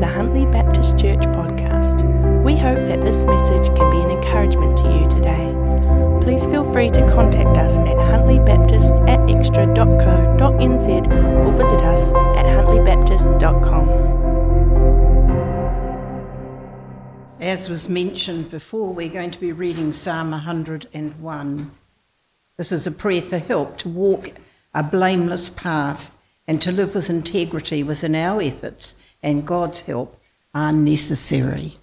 the Huntly Baptist Church podcast. We hope that this message can be an encouragement to you today. Please feel free to contact us at huntlybaptist at xtra.co.nz or visit us at huntlybaptist.com. As was mentioned before, we're going to be reading Psalm 101. This is a prayer for help to walk a blameless path and to live with integrity within our efforts and God's help are necessary.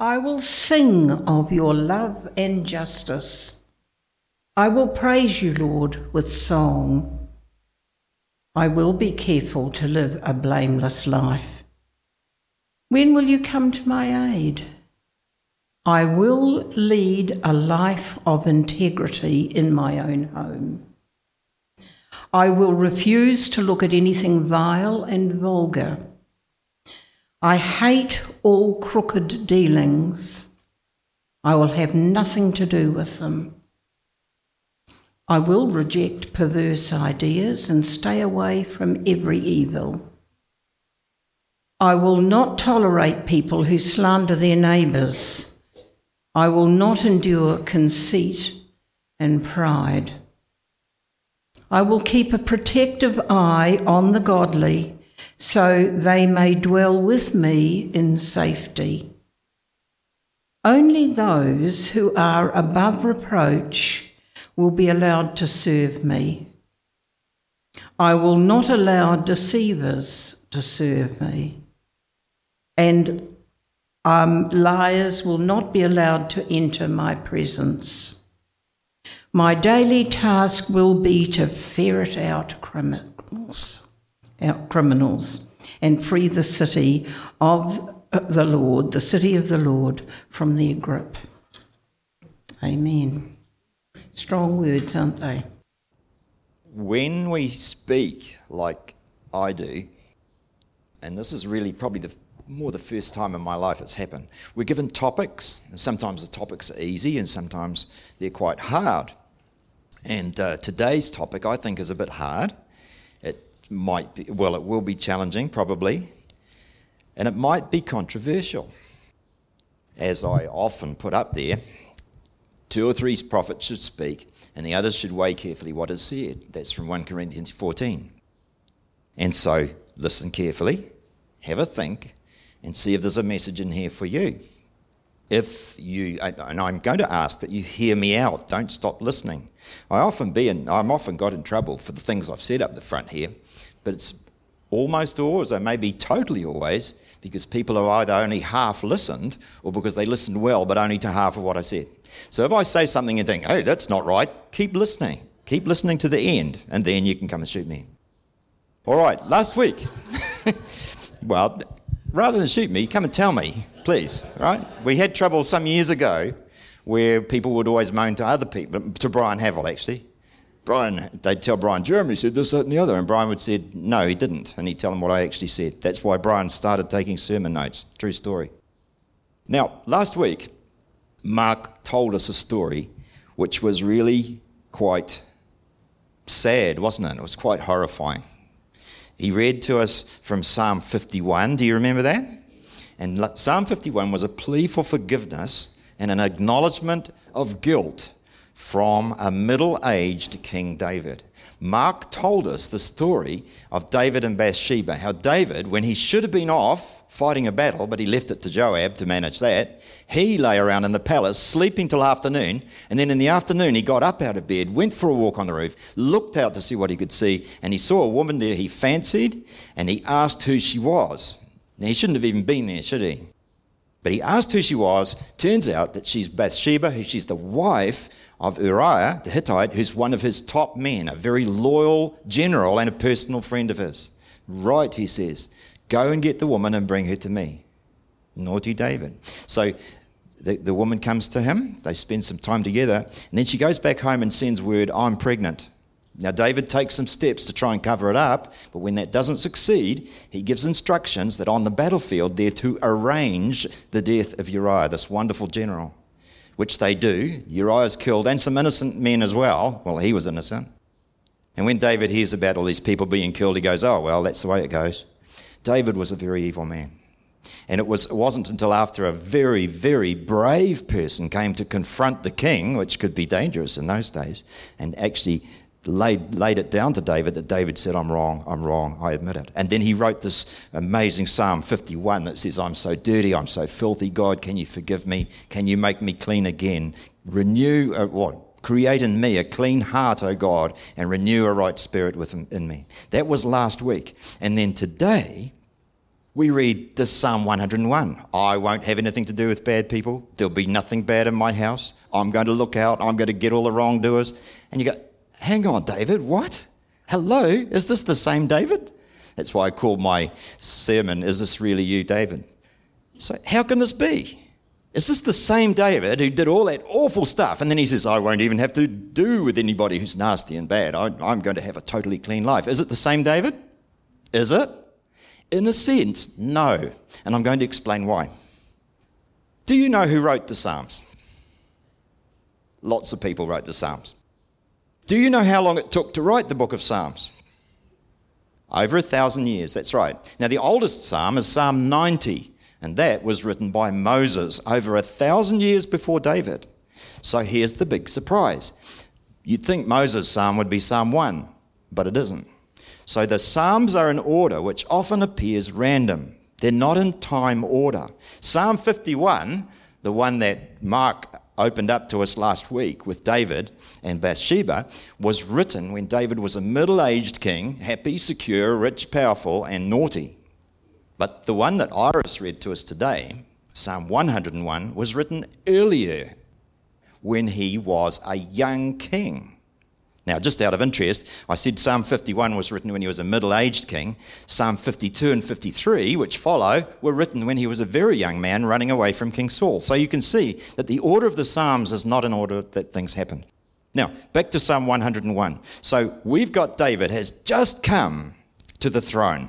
I will sing of your love and justice. I will praise you, Lord, with song. I will be careful to live a blameless life. When will you come to my aid? I will lead a life of integrity in my own home. I will refuse to look at anything vile and vulgar. I hate all crooked dealings. I will have nothing to do with them. I will reject perverse ideas and stay away from every evil. I will not tolerate people who slander their neighbours. I will not endure conceit and pride. I will keep a protective eye on the godly, so they may dwell with me in safety. Only those who are above reproach will be allowed to serve me. I will not allow deceivers to serve me, and um, liars will not be allowed to enter my presence. My daily task will be to ferret out criminals, out criminals and free the city of uh, the Lord, the city of the Lord, from their grip. Amen. Strong words, aren't they? When we speak like I do, and this is really probably the more the first time in my life it's happened. We're given topics, and sometimes the topics are easy and sometimes they're quite hard. And uh, today's topic, I think, is a bit hard. It might be, well, it will be challenging, probably, and it might be controversial. As I often put up there, two or three prophets should speak, and the others should weigh carefully what is said. That's from 1 Corinthians 14. And so, listen carefully, have a think, and see if there's a message in here for you if you, and I'm going to ask that you hear me out, don't stop listening. I often be in, I'm often got in trouble for the things I've said up the front here, but it's almost always, or maybe totally always, because people have either only half listened or because they listened well but only to half of what I said. So if I say something and think, hey, that's not right, keep listening. Keep listening to the end, and then you can come and shoot me. All right, last week. well, rather than shoot me, come and tell me please, right? We had trouble some years ago where people would always moan to other people, to Brian Havel actually. Brian, they'd tell Brian, Jeremy said this, that, and the other. And Brian would say, no, he didn't. And he'd tell them what I actually said. That's why Brian started taking sermon notes. True story. Now, last week, Mark told us a story which was really quite sad, wasn't it? It was quite horrifying. He read to us from Psalm 51. Do you remember that? And Psalm 51 was a plea for forgiveness and an acknowledgement of guilt from a middle aged King David. Mark told us the story of David and Bathsheba, how David, when he should have been off fighting a battle, but he left it to Joab to manage that, he lay around in the palace sleeping till afternoon, and then in the afternoon he got up out of bed, went for a walk on the roof, looked out to see what he could see, and he saw a woman there he fancied, and he asked who she was. Now, he shouldn't have even been there, should he? But he asked who she was. Turns out that she's Bathsheba, who she's the wife of Uriah the Hittite, who's one of his top men, a very loyal general and a personal friend of his. Right, he says, go and get the woman and bring her to me. Naughty David. So the, the woman comes to him, they spend some time together, and then she goes back home and sends word, I'm pregnant. Now, David takes some steps to try and cover it up, but when that doesn't succeed, he gives instructions that on the battlefield they're to arrange the death of Uriah, this wonderful general, which they do. Uriah's killed, and some innocent men as well. Well, he was innocent. And when David hears about all these people being killed, he goes, Oh, well, that's the way it goes. David was a very evil man. And it, was, it wasn't until after a very, very brave person came to confront the king, which could be dangerous in those days, and actually laid, laid it down to David that David said, I'm wrong, I'm wrong, I admit it. And then he wrote this amazing Psalm 51 that says, I'm so dirty, I'm so filthy, God, can you forgive me? Can you make me clean again? Renew, uh, what? Create in me a clean heart, O God, and renew a right spirit within me. That was last week. And then today, we read this Psalm 101 I won't have anything to do with bad people. There'll be nothing bad in my house. I'm going to look out. I'm going to get all the wrongdoers. And you go, hang on, David, what? Hello? Is this the same David? That's why I called my sermon, Is This Really You, David? So, how can this be? Is this the same David who did all that awful stuff? And then he says, I won't even have to do with anybody who's nasty and bad. I, am going to have a totally clean life. Is it the same David? Is it? In a sense, no. And I'm going to explain why. Do you know who wrote the Psalms? Lots of people wrote the Psalms. Do you know how long it took to write the book of Psalms? Over a thousand years, that's right. Now, the oldest psalm is Psalm 90, and that was written by Moses over a thousand years before David. So here's the big surprise. You'd think Moses' psalm would be Psalm 1, but it isn't. So the psalms are in order, which often appears random. They're not in time order. Psalm 51, the one that Mark opened up to us last week with David and Bathsheba, was written when David was a middle aged king, happy, secure, rich, powerful, and naughty. But the one that Iris read to us today, Psalm 101, was written earlier when he was a young king. Now, just out of interest, I said Psalm 51 was written when he was a middle aged king. Psalm 52 and 53, which follow, were written when he was a very young man running away from King Saul. So you can see that the order of the Psalms is not in order that things happen. Now, back to Psalm 101. So we've got David has just come to the throne,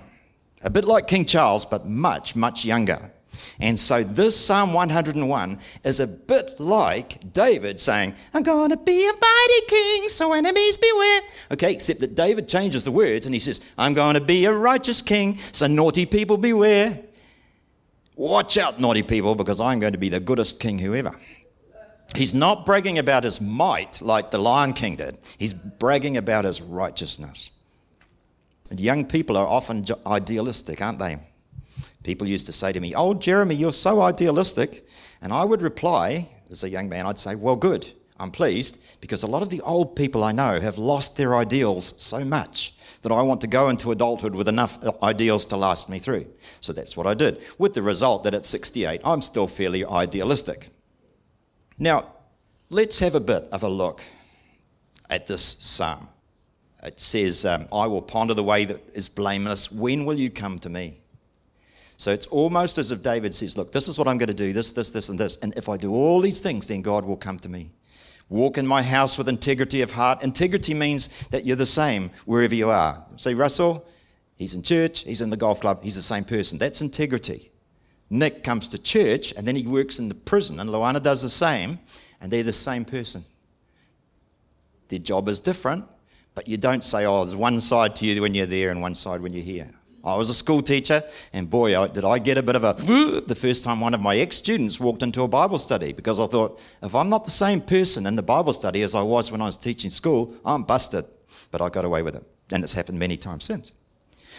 a bit like King Charles, but much, much younger. And so this Psalm 101 is a bit like David saying, I'm going to be a mighty king, so enemies beware. Okay, except that David changes the words and he says, I'm going to be a righteous king, so naughty people beware. Watch out, naughty people, because I'm going to be the goodest king whoever. He's not bragging about his might like the Lion King did. He's bragging about his righteousness. And young people are often idealistic, aren't they? People used to say to me, Oh, Jeremy, you're so idealistic. And I would reply, as a young man, I'd say, Well, good. I'm pleased because a lot of the old people I know have lost their ideals so much that I want to go into adulthood with enough ideals to last me through. So that's what I did, with the result that at 68, I'm still fairly idealistic. Now, let's have a bit of a look at this psalm. It says, um, I will ponder the way that is blameless. When will you come to me? So it's almost as if David says, Look, this is what I'm going to do this, this, this, and this. And if I do all these things, then God will come to me. Walk in my house with integrity of heart. Integrity means that you're the same wherever you are. See, Russell, he's in church, he's in the golf club, he's the same person. That's integrity. Nick comes to church and then he works in the prison, and Luana does the same, and they're the same person. Their job is different, but you don't say, oh, there's one side to you when you're there and one side when you're here. I was a school teacher, and boy, did I get a bit of a the first time one of my ex students walked into a Bible study because I thought, if I'm not the same person in the Bible study as I was when I was teaching school, I'm busted. But I got away with it, and it's happened many times since.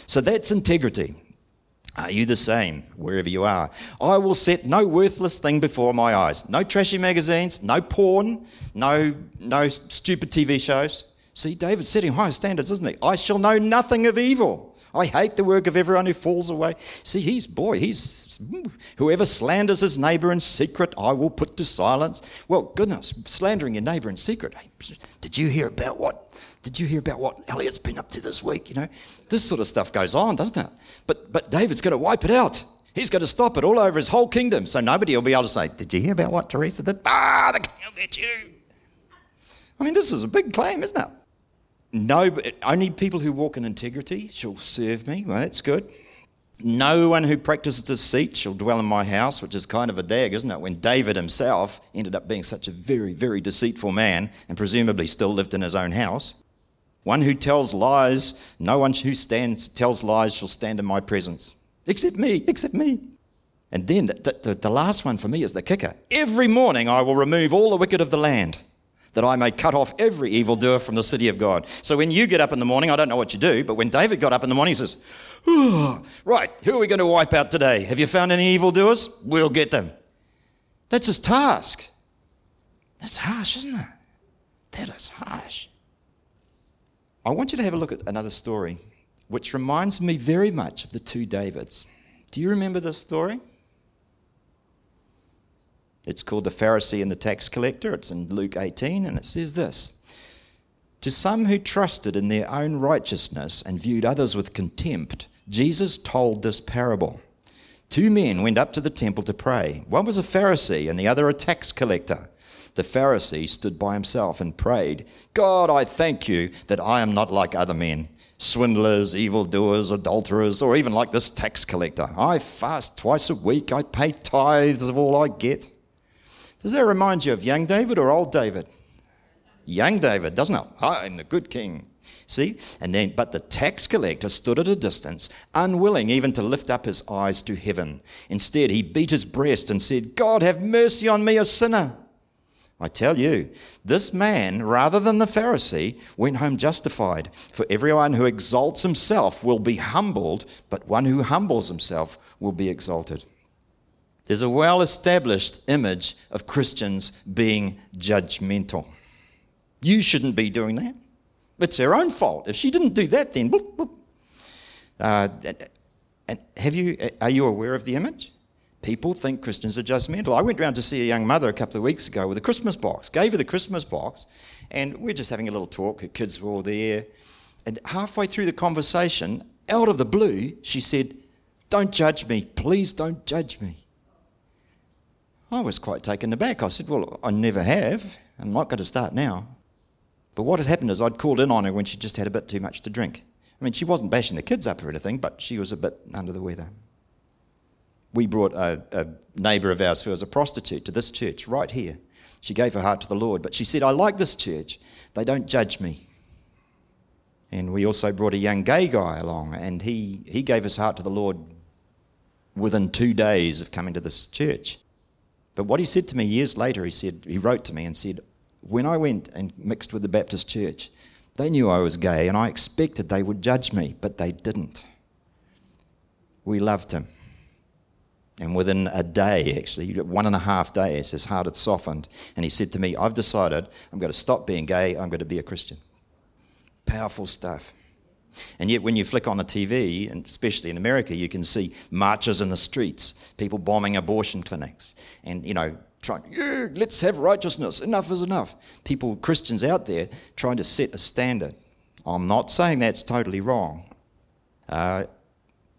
So that's integrity. Are you the same wherever you are? I will set no worthless thing before my eyes. No trashy magazines, no porn, no, no stupid TV shows. See, David's setting high standards, isn't he? I shall know nothing of evil. I hate the work of everyone who falls away. See, he's, boy, he's, whoever slanders his neighbor in secret, I will put to silence. Well, goodness, slandering your neighbor in secret. Did you hear about what? Did you hear about what Elliot's been up to this week? You know, this sort of stuff goes on, doesn't it? But, but David's going to wipe it out. He's going to stop it all over his whole kingdom. So nobody will be able to say, Did you hear about what Teresa did? Ah, the king will get you. I mean, this is a big claim, isn't it? No, only people who walk in integrity shall serve me. Well, that's good. No one who practices deceit shall dwell in my house, which is kind of a dag, isn't it? When David himself ended up being such a very, very deceitful man and presumably still lived in his own house. One who tells lies, no one who stands tells lies shall stand in my presence. except me, except me. And then the, the, the last one for me is the kicker. Every morning I will remove all the wicked of the land that I may cut off every evildoer from the city of God. So when you get up in the morning, I don't know what you do, but when David got up in the morning, he says, Right, who are we going to wipe out today? Have you found any evildoers? We'll get them. That's his task. That's harsh, isn't it? That is harsh. I want you to have a look at another story, which reminds me very much of the two Davids. Do you remember this story? It's called The Pharisee and the Tax Collector. It's in Luke 18, and it says this To some who trusted in their own righteousness and viewed others with contempt, Jesus told this parable. Two men went up to the temple to pray. One was a Pharisee, and the other a tax collector. The Pharisee stood by himself and prayed, God, I thank you that I am not like other men, swindlers, evildoers, adulterers, or even like this tax collector. I fast twice a week, I pay tithes of all I get. Does that remind you of young David or old David? Young David, doesn't it? I am the good king. See? And then, but the tax collector stood at a distance, unwilling even to lift up his eyes to heaven. Instead, he beat his breast and said, God, have mercy on me, a sinner. I tell you, this man, rather than the Pharisee, went home justified. For everyone who exalts himself will be humbled, but one who humbles himself will be exalted. There's a well established image of Christians being judgmental. You shouldn't be doing that. It's her own fault. If she didn't do that, then. Boop, boop. Uh, and have you, are you aware of the image? People think Christians are judgmental. I went round to see a young mother a couple of weeks ago with a Christmas box, gave her the Christmas box, and we're just having a little talk. Her kids were all there. And halfway through the conversation, out of the blue, she said, Don't judge me. Please don't judge me. I was quite taken aback. I said, Well, I never have. I'm not going to start now. But what had happened is I'd called in on her when she just had a bit too much to drink. I mean, she wasn't bashing the kids up or anything, but she was a bit under the weather we brought a, a neighbour of ours who was a prostitute to this church right here. She gave her heart to the Lord, but she said, I like this church. They don't judge me. And we also brought a young gay guy along, and he, he gave his heart to the Lord within two days of coming to this church. But what he said to me years later, he said, he wrote to me and said, When I went and mixed with the Baptist church, they knew I was gay, and I expected they would judge me, but they didn't. We loved him. And within a day, actually, one and a half days, his heart had softened. And he said to me, I've decided I'm going to stop being gay, I'm going to be a Christian. Powerful stuff. And yet, when you flick on the TV, and especially in America, you can see marches in the streets, people bombing abortion clinics, and, you know, trying, yeah, let's have righteousness, enough is enough. People, Christians out there, trying to set a standard. I'm not saying that's totally wrong. Uh,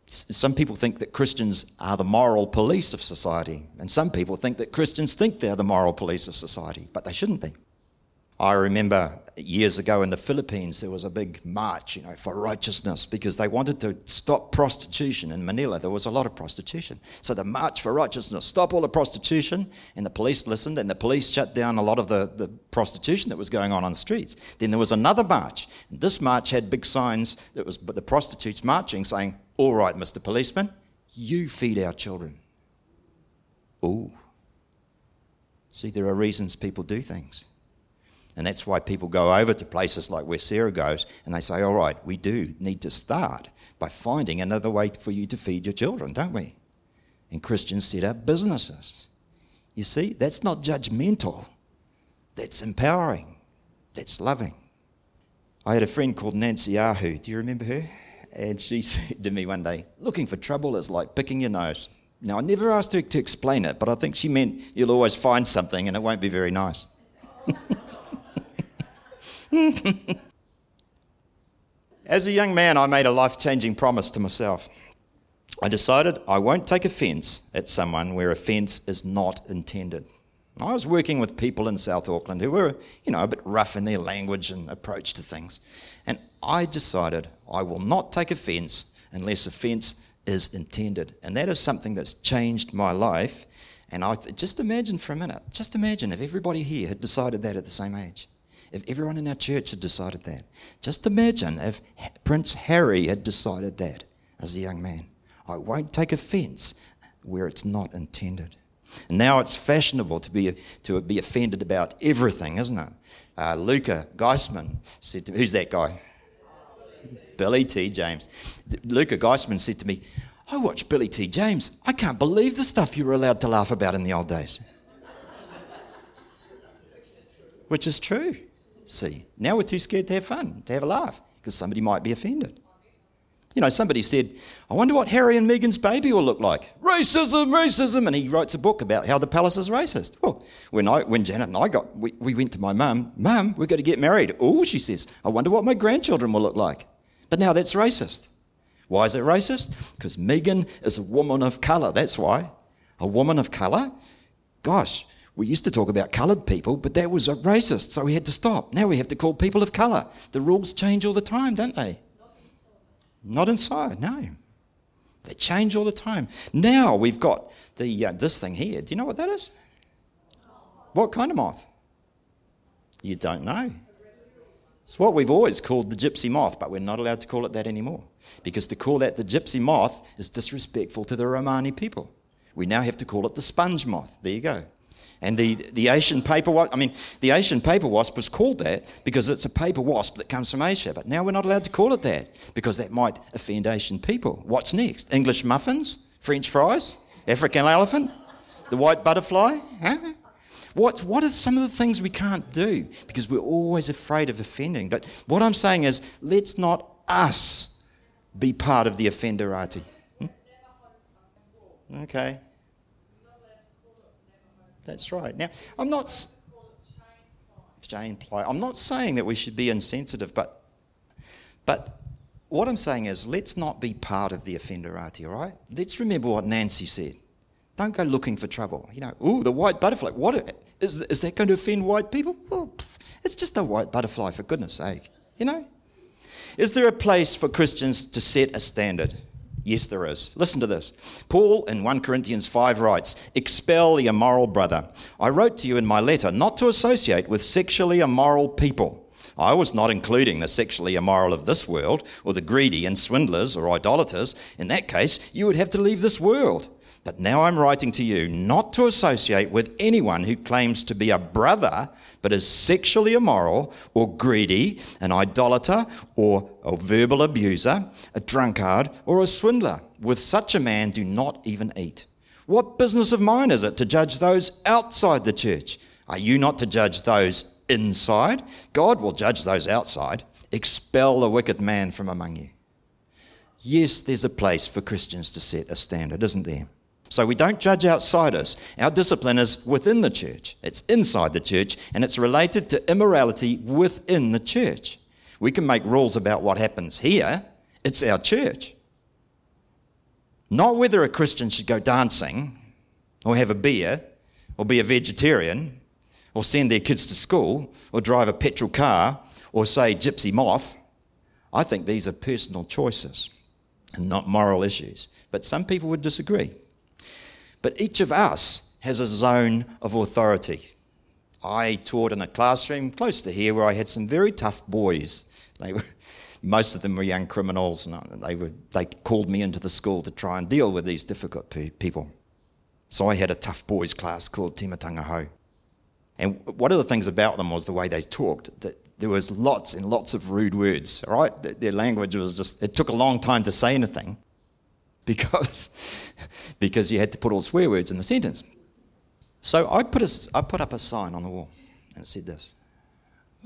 some people think that Christians are the moral police of society, and some people think that Christians think they're the moral police of society, but they shouldn't be. I remember years ago in the Philippines, there was a big march, you know, for righteousness because they wanted to stop prostitution in Manila. There was a lot of prostitution. So the march for righteousness, stop all the prostitution, and the police listened, and the police shut down a lot of the, the prostitution that was going on on the streets. Then there was another march. And this march had big signs that was the prostitutes marching saying, all right, Mr. Policeman, you feed our children. Oh. See, there are reasons people do things. And that's why people go over to places like where Sarah goes and they say, all right, we do need to start by finding another way for you to feed your children, don't we? And Christians set up businesses. You see, that's not judgmental, that's empowering, that's loving. I had a friend called Nancy Ahu. Do you remember her? And she said to me one day, Looking for trouble is like picking your nose. Now, I never asked her to explain it, but I think she meant you'll always find something and it won't be very nice. As a young man, I made a life changing promise to myself. I decided I won't take offence at someone where offence is not intended. I was working with people in South Auckland who were, you know, a bit rough in their language and approach to things. And I decided I will not take offence unless offence is intended. And that is something that's changed my life. And I th- just imagine for a minute, just imagine if everybody here had decided that at the same age. If everyone in our church had decided that. Just imagine if Prince Harry had decided that as a young man. I won't take offense where it's not intended. And now it's fashionable to be, to be offended about everything, isn't it? Uh, Luca Geisman said to me, who's that guy? Billy T. James. Luca Geisman said to me, I watched Billy T. James. I can't believe the stuff you were allowed to laugh about in the old days. Which is true. See, now we're too scared to have fun, to have a laugh, because somebody might be offended. You know, somebody said, I wonder what Harry and Meghan's baby will look like. Racism, racism. And he writes a book about how the palace is racist. Well, when, I, when Janet and I got, we, we went to my mum, Mum, we're going to get married. Oh, she says, I wonder what my grandchildren will look like. But now that's racist. Why is it racist? Because Meghan is a woman of colour. That's why. A woman of colour? Gosh, we used to talk about coloured people, but that was racist, so we had to stop. Now we have to call people of colour. The rules change all the time, don't they? Not inside, no. They change all the time. Now we've got the uh, this thing here. Do you know what that is? What kind of moth? You don't know. It's what we've always called the gypsy moth, but we're not allowed to call it that anymore. Because to call that the gypsy moth is disrespectful to the Romani people. We now have to call it the sponge moth. There you go. And the, the Asian paper wasp, I mean, the Asian paper wasp was called that because it's a paper wasp that comes from Asia. But now we're not allowed to call it that because that might offend Asian people. What's next? English muffins? French fries? African elephant? The white butterfly? Huh? What, what are some of the things we can't do? Because we're always afraid of offending. But what I'm saying is, let's not us be part of the offenderati. Hmm? Okay. That's right. Now, I'm not. Jane Ply. I'm not saying that we should be insensitive, but, but what I'm saying is let's not be part of the offender, offenderati, all right? Let's remember what Nancy said. Don't go looking for trouble. You know, ooh, the white butterfly. What is, is that going to offend white people? It's just a white butterfly, for goodness sake. You know? Is there a place for Christians to set a standard? Yes, there is. Listen to this. Paul in 1 Corinthians 5 writes, Expel the immoral brother. I wrote to you in my letter not to associate with sexually immoral people. I was not including the sexually immoral of this world, or the greedy and swindlers or idolaters. In that case, you would have to leave this world. But now I'm writing to you not to associate with anyone who claims to be a brother but is sexually immoral or greedy, an idolater or a verbal abuser, a drunkard or a swindler. With such a man, do not even eat. What business of mine is it to judge those outside the church? Are you not to judge those inside? God will judge those outside. Expel the wicked man from among you. Yes, there's a place for Christians to set a standard, isn't there? So we don't judge outsiders. Our discipline is within the church, it's inside the church, and it's related to immorality within the church. We can make rules about what happens here, it's our church. Not whether a Christian should go dancing, or have a beer, or be a vegetarian, or send their kids to school, or drive a petrol car, or say gypsy moth. I think these are personal choices and not moral issues. But some people would disagree. But each of us has a zone of authority. I taught in a classroom close to here where I had some very tough boys. They were, most of them were young criminals, and they, were, they called me into the school to try and deal with these difficult people. So I had a tough boys class called Timatanga Hou. And one of the things about them was the way they talked. That there was lots and lots of rude words, right? Their language was just, it took a long time to say anything because, because you had to put all swear words in the sentence. So I put, a, I put up a sign on the wall and it said this.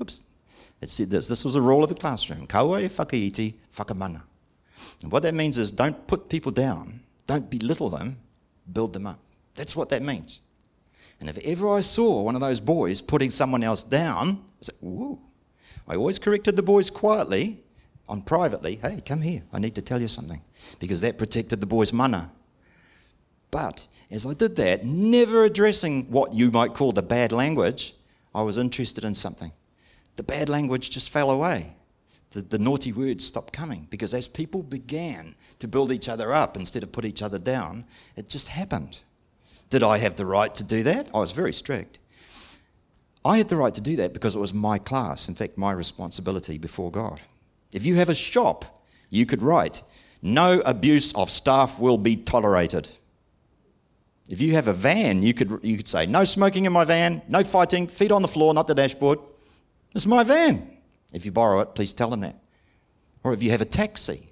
Oops. It said this. This was a rule of the classroom. Kaue whakaiti whakamana. And what that means is don't put people down. Don't belittle them. Build them up. That's what that means. And if ever I saw one of those boys putting someone else down, I said, whoa. I always corrected the boys quietly on privately, hey, come here, I need to tell you something, because that protected the boy's mana. But as I did that, never addressing what you might call the bad language, I was interested in something. The bad language just fell away. The, the naughty words stopped coming because as people began to build each other up instead of put each other down, it just happened. Did I have the right to do that? I was very strict. I had the right to do that because it was my class, in fact, my responsibility before God. If you have a shop, you could write, No abuse of staff will be tolerated. If you have a van, you could, you could say, no smoking in my van, no fighting, feet on the floor, not the dashboard. It's my van. If you borrow it, please tell them that. Or if you have a taxi.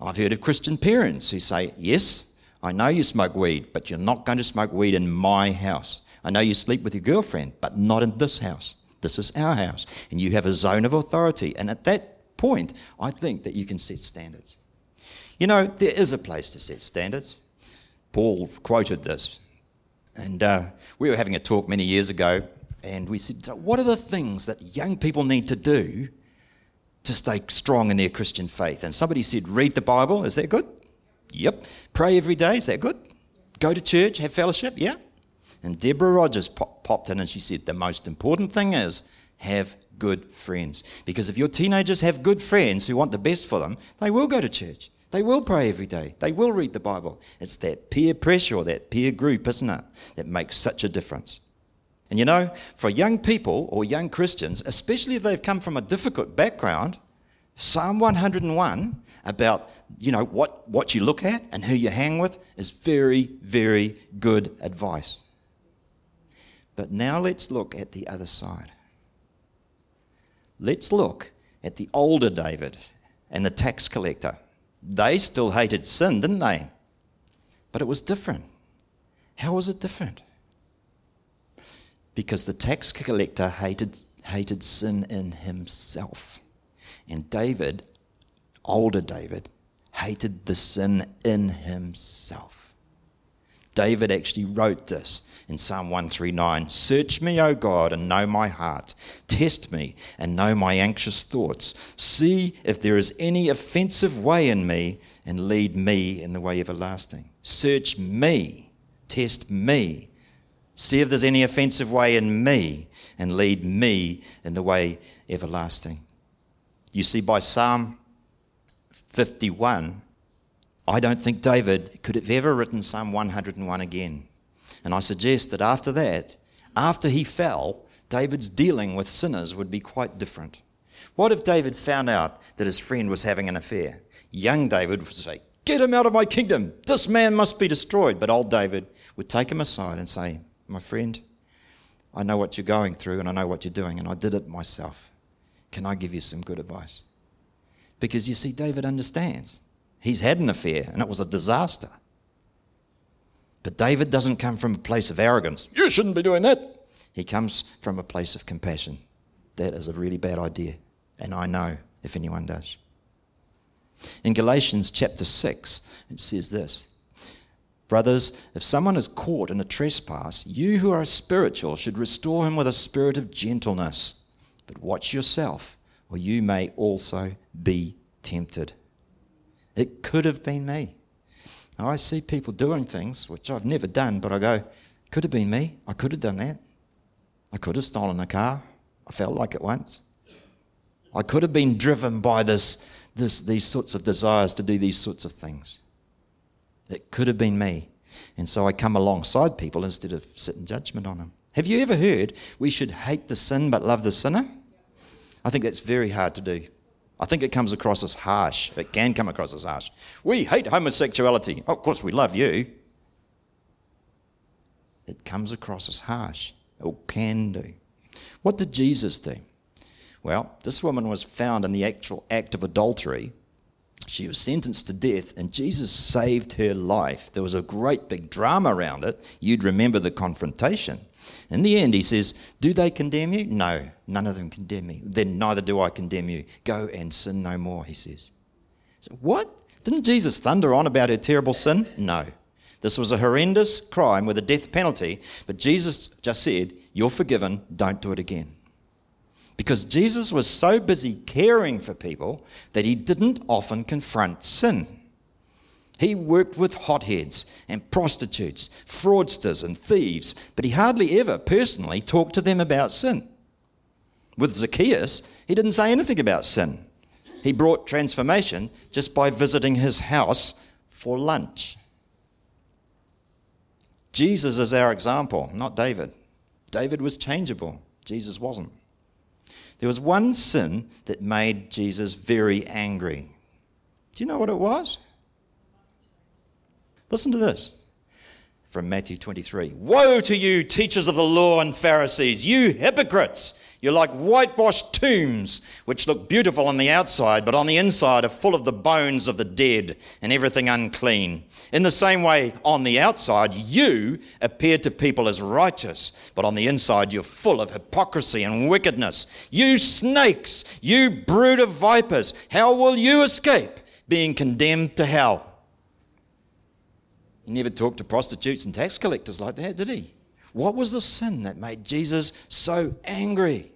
I've heard of Christian parents who say, yes, I know you smoke weed, but you're not going to smoke weed in my house. I know you sleep with your girlfriend, but not in this house. This is our house. And you have a zone of authority. And at that point, I think that you can set standards. You know, there is a place to set standards. Paul quoted this. And uh, we were having a talk many years ago, and we said, What are the things that young people need to do to stay strong in their Christian faith? And somebody said, Read the Bible. Is that good? Yep. Pray every day. Is that good? Go to church, have fellowship. Yeah. And Deborah Rogers pop- popped in and she said, The most important thing is have good friends. Because if your teenagers have good friends who want the best for them, they will go to church. They will pray every day. They will read the Bible. It's that peer pressure or that peer group, isn't it, that makes such a difference. And you know, for young people or young Christians, especially if they've come from a difficult background, Psalm 101 about, you know, what, what you look at and who you hang with is very, very good advice. But now let's look at the other side. Let's look at the older David and the tax collector. They still hated sin, didn't they? But it was different. How was it different? Because the tax collector hated, hated sin in himself. And David, older David, hated the sin in himself. David actually wrote this in Psalm 139 Search me, O God, and know my heart. Test me and know my anxious thoughts. See if there is any offensive way in me, and lead me in the way everlasting. Search me, test me. See if there's any offensive way in me, and lead me in the way everlasting. You see, by Psalm 51, I don't think David could have ever written Psalm 101 again. And I suggest that after that, after he fell, David's dealing with sinners would be quite different. What if David found out that his friend was having an affair? Young David would say, Get him out of my kingdom. This man must be destroyed. But old David would take him aside and say, My friend, I know what you're going through and I know what you're doing, and I did it myself. Can I give you some good advice? Because you see, David understands. He's had an affair and it was a disaster. But David doesn't come from a place of arrogance. You shouldn't be doing that. He comes from a place of compassion. That is a really bad idea. And I know if anyone does. In Galatians chapter 6, it says this Brothers, if someone is caught in a trespass, you who are spiritual should restore him with a spirit of gentleness. But watch yourself, or you may also be tempted. It could have been me. I see people doing things which I've never done, but I go, could have been me. I could have done that. I could have stolen a car. I felt like it once. I could have been driven by this, this, these sorts of desires to do these sorts of things. It could have been me. And so I come alongside people instead of sitting judgment on them. Have you ever heard we should hate the sin but love the sinner? I think that's very hard to do. I think it comes across as harsh. It can come across as harsh. We hate homosexuality. Oh, of course, we love you. It comes across as harsh, or can do. What did Jesus do? Well, this woman was found in the actual act of adultery. She was sentenced to death, and Jesus saved her life. There was a great big drama around it. You'd remember the confrontation. In the end, he says, Do they condemn you? No, none of them condemn me. Then neither do I condemn you. Go and sin no more, he says. So, what? Didn't Jesus thunder on about her terrible sin? No. This was a horrendous crime with a death penalty, but Jesus just said, You're forgiven, don't do it again. Because Jesus was so busy caring for people that he didn't often confront sin. He worked with hotheads and prostitutes, fraudsters and thieves, but he hardly ever personally talked to them about sin. With Zacchaeus, he didn't say anything about sin. He brought transformation just by visiting his house for lunch. Jesus is our example, not David. David was changeable, Jesus wasn't. There was one sin that made Jesus very angry. Do you know what it was? Listen to this from Matthew 23 Woe to you, teachers of the law and Pharisees, you hypocrites! You're like whitewashed tombs, which look beautiful on the outside, but on the inside are full of the bones of the dead and everything unclean. In the same way, on the outside, you appear to people as righteous, but on the inside, you're full of hypocrisy and wickedness. You snakes, you brood of vipers, how will you escape being condemned to hell? He never talked to prostitutes and tax collectors like that, did he? What was the sin that made Jesus so angry?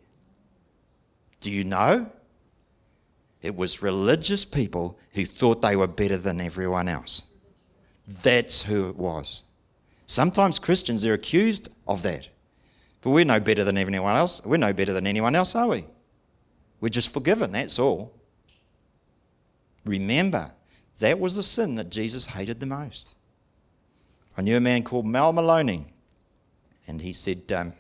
Do you know? It was religious people who thought they were better than everyone else. That's who it was. Sometimes Christians are accused of that. But we're no better than anyone else. We're no better than anyone else, are we? We're just forgiven, that's all. Remember, that was the sin that Jesus hated the most. I knew a man called Mal Maloney and he said, um,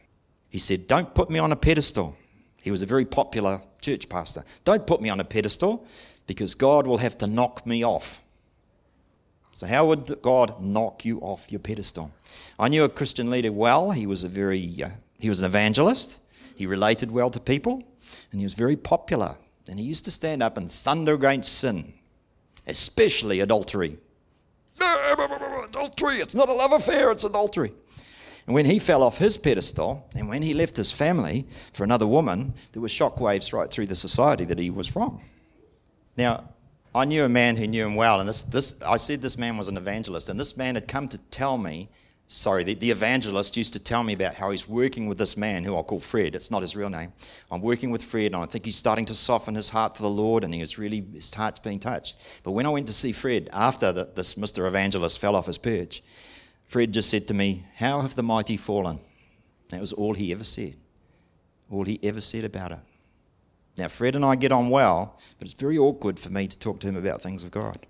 he said, Don't put me on a pedestal. He was a very popular church pastor. Don't put me on a pedestal because God will have to knock me off. So, how would God knock you off your pedestal? I knew a Christian leader well. He was a very, uh, he was an evangelist. He related well to people, and he was very popular. And he used to stand up and thunder against sin, especially adultery. Adultery, it's not a love affair, it's adultery. And when he fell off his pedestal and when he left his family for another woman, there were shockwaves right through the society that he was from. Now, I knew a man who knew him well, and this, this, I said this man was an evangelist, and this man had come to tell me, sorry, the, the evangelist used to tell me about how he's working with this man who I'll call Fred. It's not his real name. I'm working with Fred, and I think he's starting to soften his heart to the Lord, and he was really, his heart's being touched. But when I went to see Fred after the, this Mr. Evangelist fell off his perch, Fred just said to me, How have the mighty fallen? That was all he ever said. All he ever said about it. Now, Fred and I get on well, but it's very awkward for me to talk to him about things of God.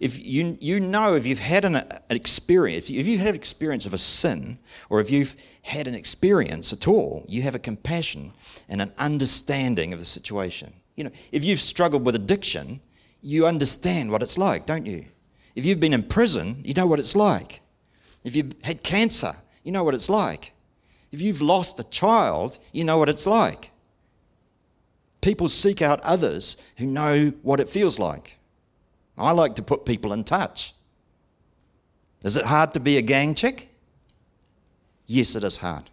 If you, you know, if you've had an, an experience, if you've had an experience of a sin, or if you've had an experience at all, you have a compassion and an understanding of the situation. You know, if you've struggled with addiction, you understand what it's like, don't you? If you've been in prison, you know what it's like. If you've had cancer, you know what it's like. If you've lost a child, you know what it's like. People seek out others who know what it feels like. I like to put people in touch. Is it hard to be a gang chick? Yes, it is hard.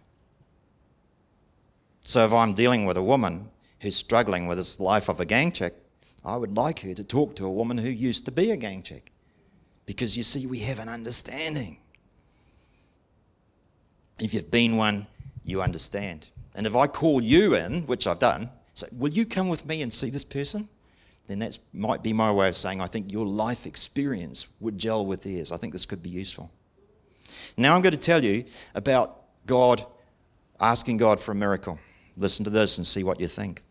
So if I'm dealing with a woman who's struggling with this life of a gang chick, I would like her to talk to a woman who used to be a gang chick. Because you see, we have an understanding. If you've been one, you understand. And if I call you in, which I've done, say, Will you come with me and see this person? Then that might be my way of saying, I think your life experience would gel with theirs. I think this could be useful. Now I'm going to tell you about God asking God for a miracle. Listen to this and see what you think.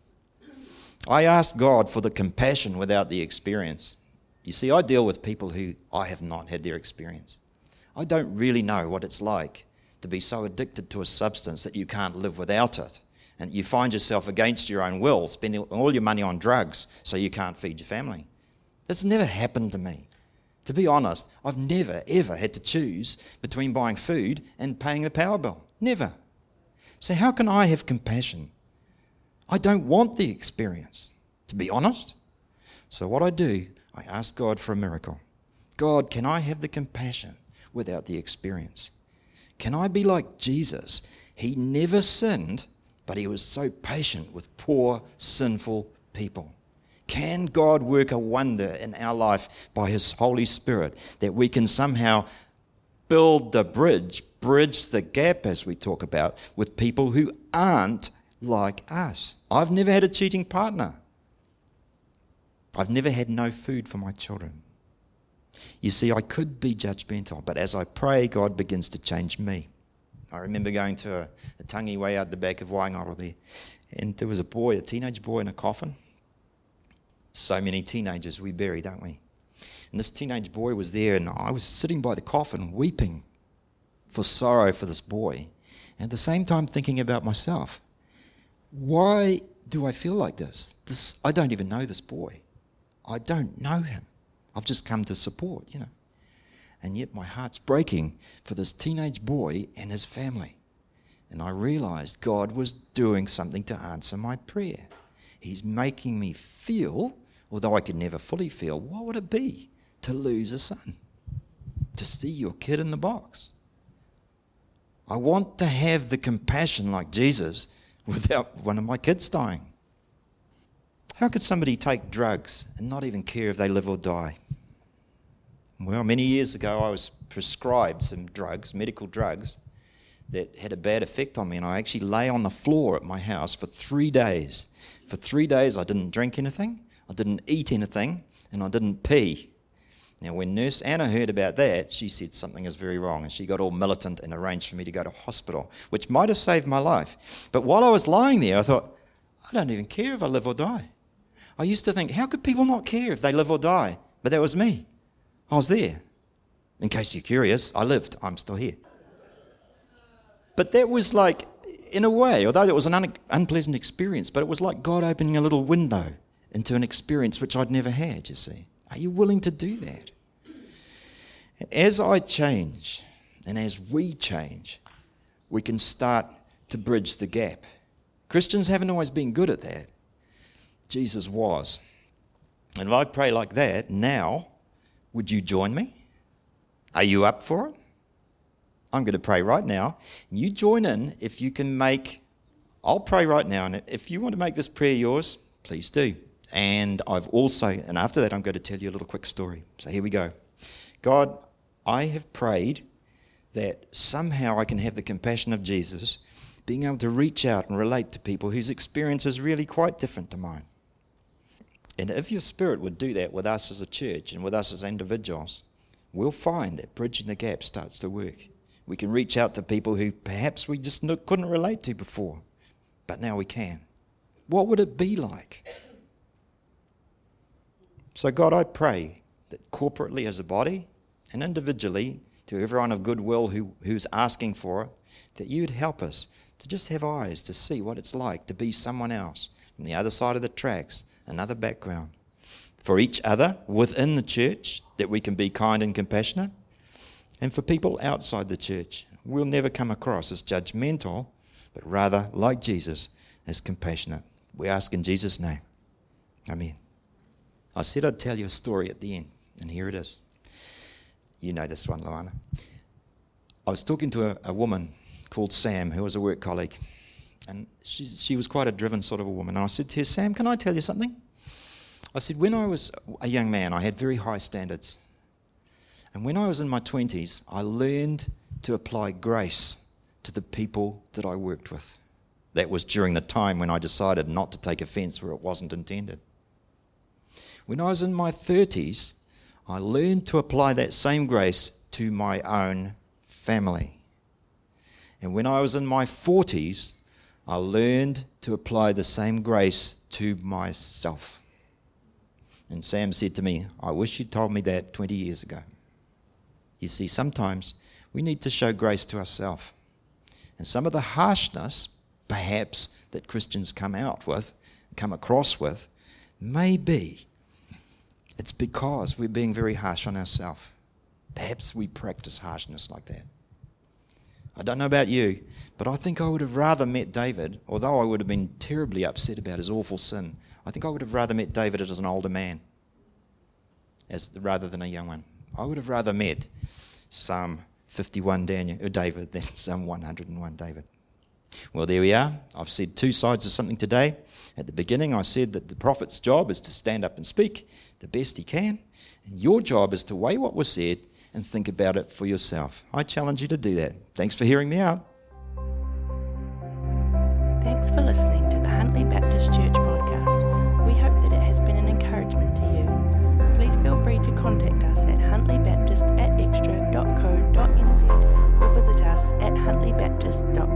I asked God for the compassion without the experience. You see, I deal with people who I have not had their experience. I don't really know what it's like to be so addicted to a substance that you can't live without it. And you find yourself against your own will, spending all your money on drugs so you can't feed your family. That's never happened to me. To be honest, I've never, ever had to choose between buying food and paying the power bill. Never. So, how can I have compassion? I don't want the experience, to be honest. So, what I do, I ask God for a miracle. God, can I have the compassion without the experience? Can I be like Jesus? He never sinned, but he was so patient with poor, sinful people. Can God work a wonder in our life by his Holy Spirit that we can somehow build the bridge, bridge the gap, as we talk about, with people who aren't like us? I've never had a cheating partner. I've never had no food for my children. You see, I could be judgmental, but as I pray, God begins to change me. I remember going to a, a tangi way out the back of Waingaro there, and there was a boy, a teenage boy in a coffin. So many teenagers we bury, don't we? And this teenage boy was there, and I was sitting by the coffin weeping for sorrow for this boy, and at the same time thinking about myself. Why do I feel like this? this I don't even know this boy. I don't know him. I've just come to support, you know. And yet my heart's breaking for this teenage boy and his family. And I realized God was doing something to answer my prayer. He's making me feel, although I could never fully feel, what would it be to lose a son? To see your kid in the box. I want to have the compassion like Jesus without one of my kids dying. How could somebody take drugs and not even care if they live or die? Well, many years ago, I was prescribed some drugs, medical drugs, that had a bad effect on me, and I actually lay on the floor at my house for three days. For three days, I didn't drink anything, I didn't eat anything, and I didn't pee. Now, when Nurse Anna heard about that, she said something is very wrong, and she got all militant and arranged for me to go to hospital, which might have saved my life. But while I was lying there, I thought, I don't even care if I live or die. I used to think, how could people not care if they live or die? But that was me. I was there. In case you're curious, I lived. I'm still here. But that was like, in a way, although it was an un- unpleasant experience, but it was like God opening a little window into an experience which I'd never had, you see. Are you willing to do that? As I change and as we change, we can start to bridge the gap. Christians haven't always been good at that. Jesus was. And if I pray like that now, would you join me? Are you up for it? I'm going to pray right now. You join in if you can make, I'll pray right now. And if you want to make this prayer yours, please do. And I've also, and after that, I'm going to tell you a little quick story. So here we go. God, I have prayed that somehow I can have the compassion of Jesus, being able to reach out and relate to people whose experience is really quite different to mine. And if your spirit would do that with us as a church and with us as individuals, we'll find that bridging the gap starts to work. We can reach out to people who perhaps we just couldn't relate to before, but now we can. What would it be like? So, God, I pray that corporately as a body and individually to everyone of goodwill who, who's asking for it, that you'd help us to just have eyes to see what it's like to be someone else from the other side of the tracks, another background. For each other within the church, that we can be kind and compassionate. And for people outside the church, we'll never come across as judgmental, but rather, like Jesus, as compassionate. We ask in Jesus' name. Amen. I said I'd tell you a story at the end, and here it is. You know this one, Luana. I was talking to a, a woman called Sam, who was a work colleague, and she, she was quite a driven sort of a woman. And I said to her, Sam, can I tell you something? I said, when I was a young man, I had very high standards. And when I was in my 20s, I learned to apply grace to the people that I worked with. That was during the time when I decided not to take offense where it wasn't intended. When I was in my 30s, I learned to apply that same grace to my own family. And when I was in my 40s, I learned to apply the same grace to myself. And Sam said to me, I wish you'd told me that 20 years ago. You see, sometimes we need to show grace to ourselves. And some of the harshness, perhaps, that Christians come out with, come across with, may be it's because we're being very harsh on ourselves. Perhaps we practice harshness like that. I don't know about you, but I think I would have rather met David, although I would have been terribly upset about his awful sin. I think I would have rather met David as an older man, as rather than a young one. I would have rather met Psalm 51 Daniel, uh, David than Psalm 101 David. Well, there we are. I've said two sides of something today. At the beginning, I said that the prophet's job is to stand up and speak the best he can, and your job is to weigh what was said and think about it for yourself. I challenge you to do that. Thanks for hearing me out. Thanks for listening to the Huntly Baptist Church podcast. We hope that it has been an encouragement to you. Please feel free to contact us at huntlybaptist at xtra.co.nz or visit us at huntlybaptist.com.